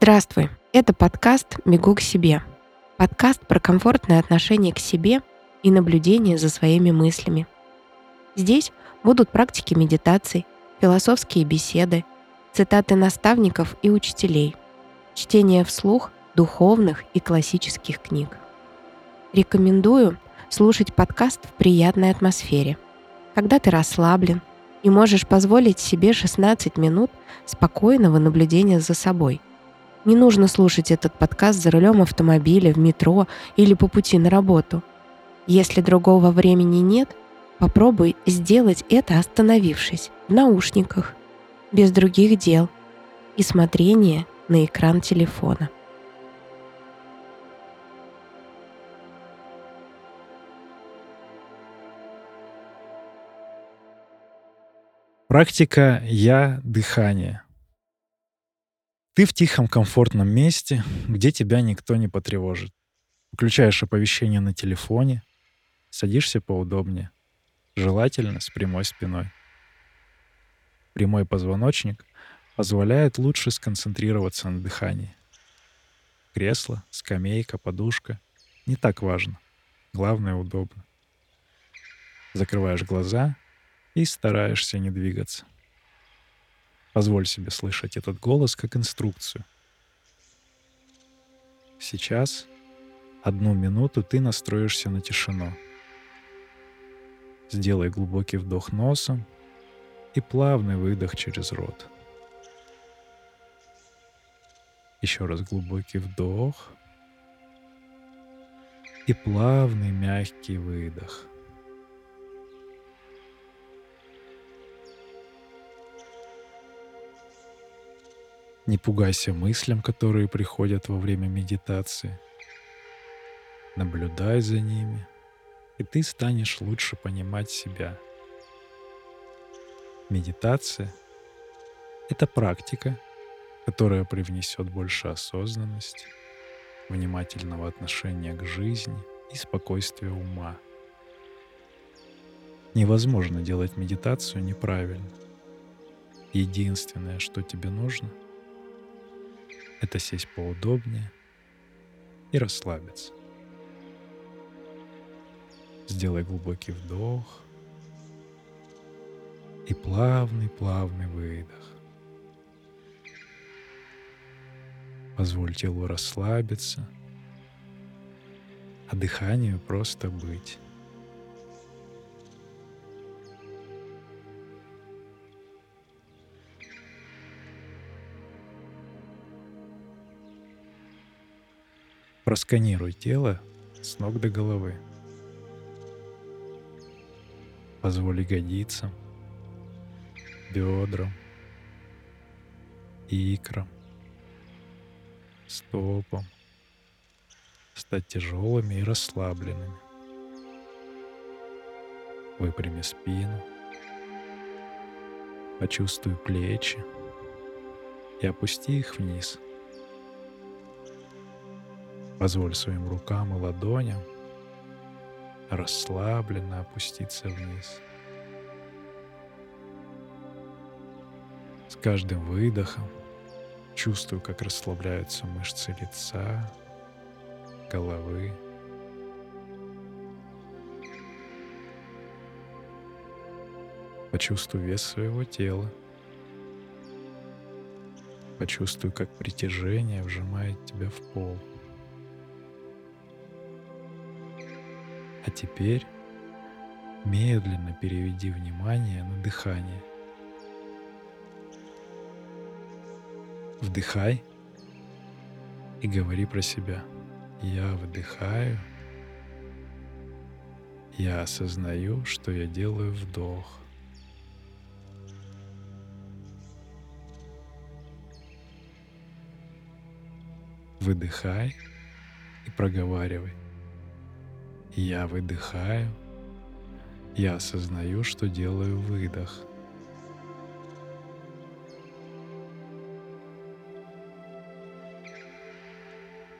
Здравствуй, это подкаст «Бегу к себе». Подкаст про комфортное отношение к себе и наблюдение за своими мыслями. Здесь будут практики медитаций, философские беседы, цитаты наставников и учителей, чтение вслух духовных и классических книг. Рекомендую слушать подкаст в приятной атмосфере, когда ты расслаблен и можешь позволить себе 16 минут спокойного наблюдения за собой. Не нужно слушать этот подкаст за рулем автомобиля, в метро или по пути на работу. Если другого времени нет, попробуй сделать это остановившись в наушниках, без других дел и смотрения на экран телефона. Практика «Я» дыхание. Ты в тихом, комфортном месте, где тебя никто не потревожит. Включаешь оповещение на телефоне, садишься поудобнее, желательно с прямой спиной. Прямой позвоночник позволяет лучше сконцентрироваться на дыхании. Кресло, скамейка, подушка — не так важно. Главное — удобно. Закрываешь глаза — и стараешься не двигаться. Позволь себе слышать этот голос как инструкцию. Сейчас одну минуту ты настроишься на тишину. Сделай глубокий вдох носом и плавный выдох через рот. Еще раз глубокий вдох и плавный мягкий выдох. Не пугайся мыслям, которые приходят во время медитации. Наблюдай за ними, и ты станешь лучше понимать себя. Медитация — это практика, которая привнесет больше осознанности, внимательного отношения к жизни и спокойствия ума. Невозможно делать медитацию неправильно. Единственное, что тебе нужно — это сесть поудобнее и расслабиться. Сделай глубокий вдох и плавный-плавный выдох. Позволь телу расслабиться, а дыханию просто быть. Просканируй тело с ног до головы. Позволь ягодицам, бедрам, икрам, стопам стать тяжелыми и расслабленными. Выпрями спину, почувствуй плечи и опусти их вниз – Позволь своим рукам и ладоням расслабленно опуститься вниз. С каждым выдохом чувствую, как расслабляются мышцы лица, головы. Почувствуй вес своего тела. Почувствуй, как притяжение вжимает тебя в пол. А теперь медленно переведи внимание на дыхание. Вдыхай и говори про себя. Я вдыхаю. Я осознаю, что я делаю вдох. Выдыхай и проговаривай. Я выдыхаю. Я осознаю, что делаю выдох.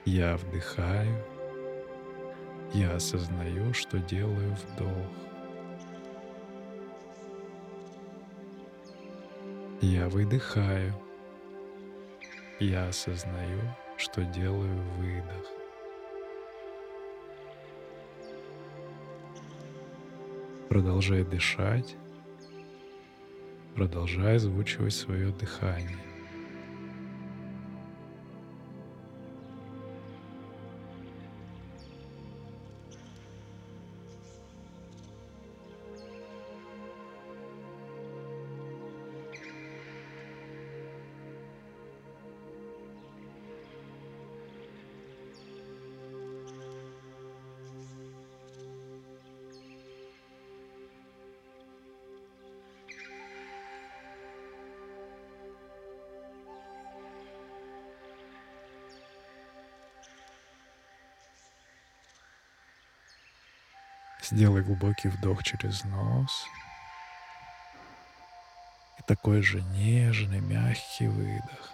Я вдыхаю. Я осознаю, что делаю вдох. Я выдыхаю. Я осознаю, что делаю выдох. Продолжай дышать, продолжай озвучивать свое дыхание. Сделай глубокий вдох через нос. И такой же нежный, мягкий выдох.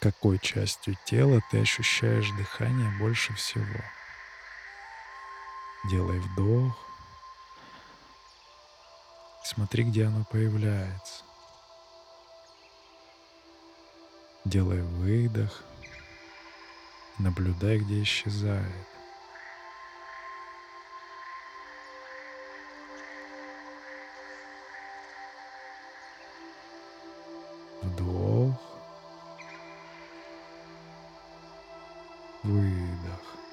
Какой частью тела ты ощущаешь дыхание больше всего? Делай вдох. Смотри, где оно появляется. Делай выдох. Наблюдай, где исчезает. Вдох. Выдох.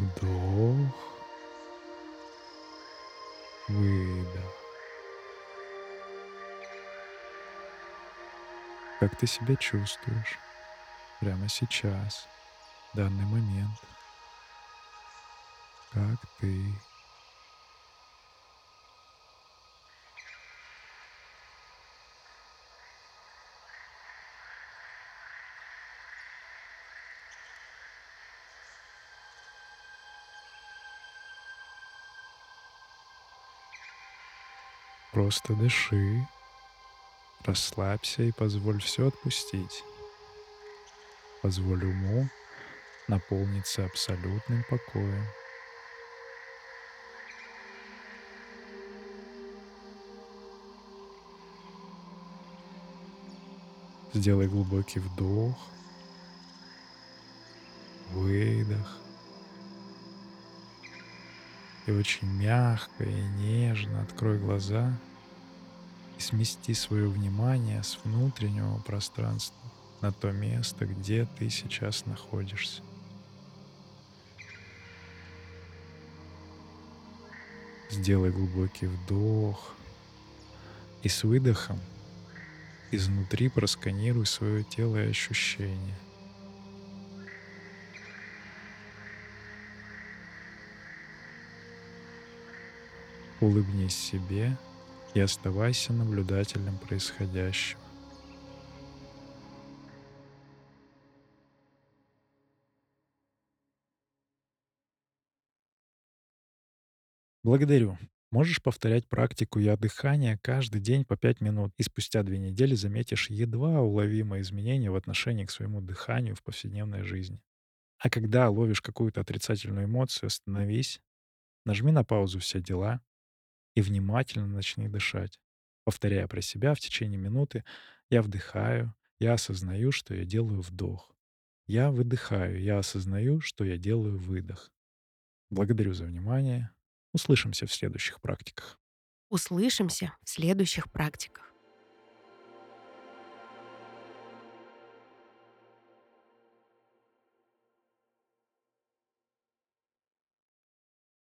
Вдох. Выдох. Как ты себя чувствуешь прямо сейчас, в данный момент? Как ты? Просто дыши, расслабься и позволь все отпустить. Позволь уму наполниться абсолютным покоем. Сделай глубокий вдох, выдох. И очень мягко и нежно открой глаза и смести свое внимание с внутреннего пространства на то место, где ты сейчас находишься. Сделай глубокий вдох и с выдохом изнутри просканируй свое тело и ощущения. Улыбнись себе и оставайся наблюдателем происходящего. Благодарю. Можешь повторять практику «Я дыхания» каждый день по 5 минут, и спустя две недели заметишь едва уловимые изменения в отношении к своему дыханию в повседневной жизни. А когда ловишь какую-то отрицательную эмоцию, остановись, нажми на паузу «Все дела» и внимательно начни дышать, повторяя про себя в течение минуты «Я вдыхаю, я осознаю, что я делаю вдох». Я выдыхаю, я осознаю, что я делаю выдох. Благодарю за внимание. Услышимся в следующих практиках. Услышимся в следующих практиках.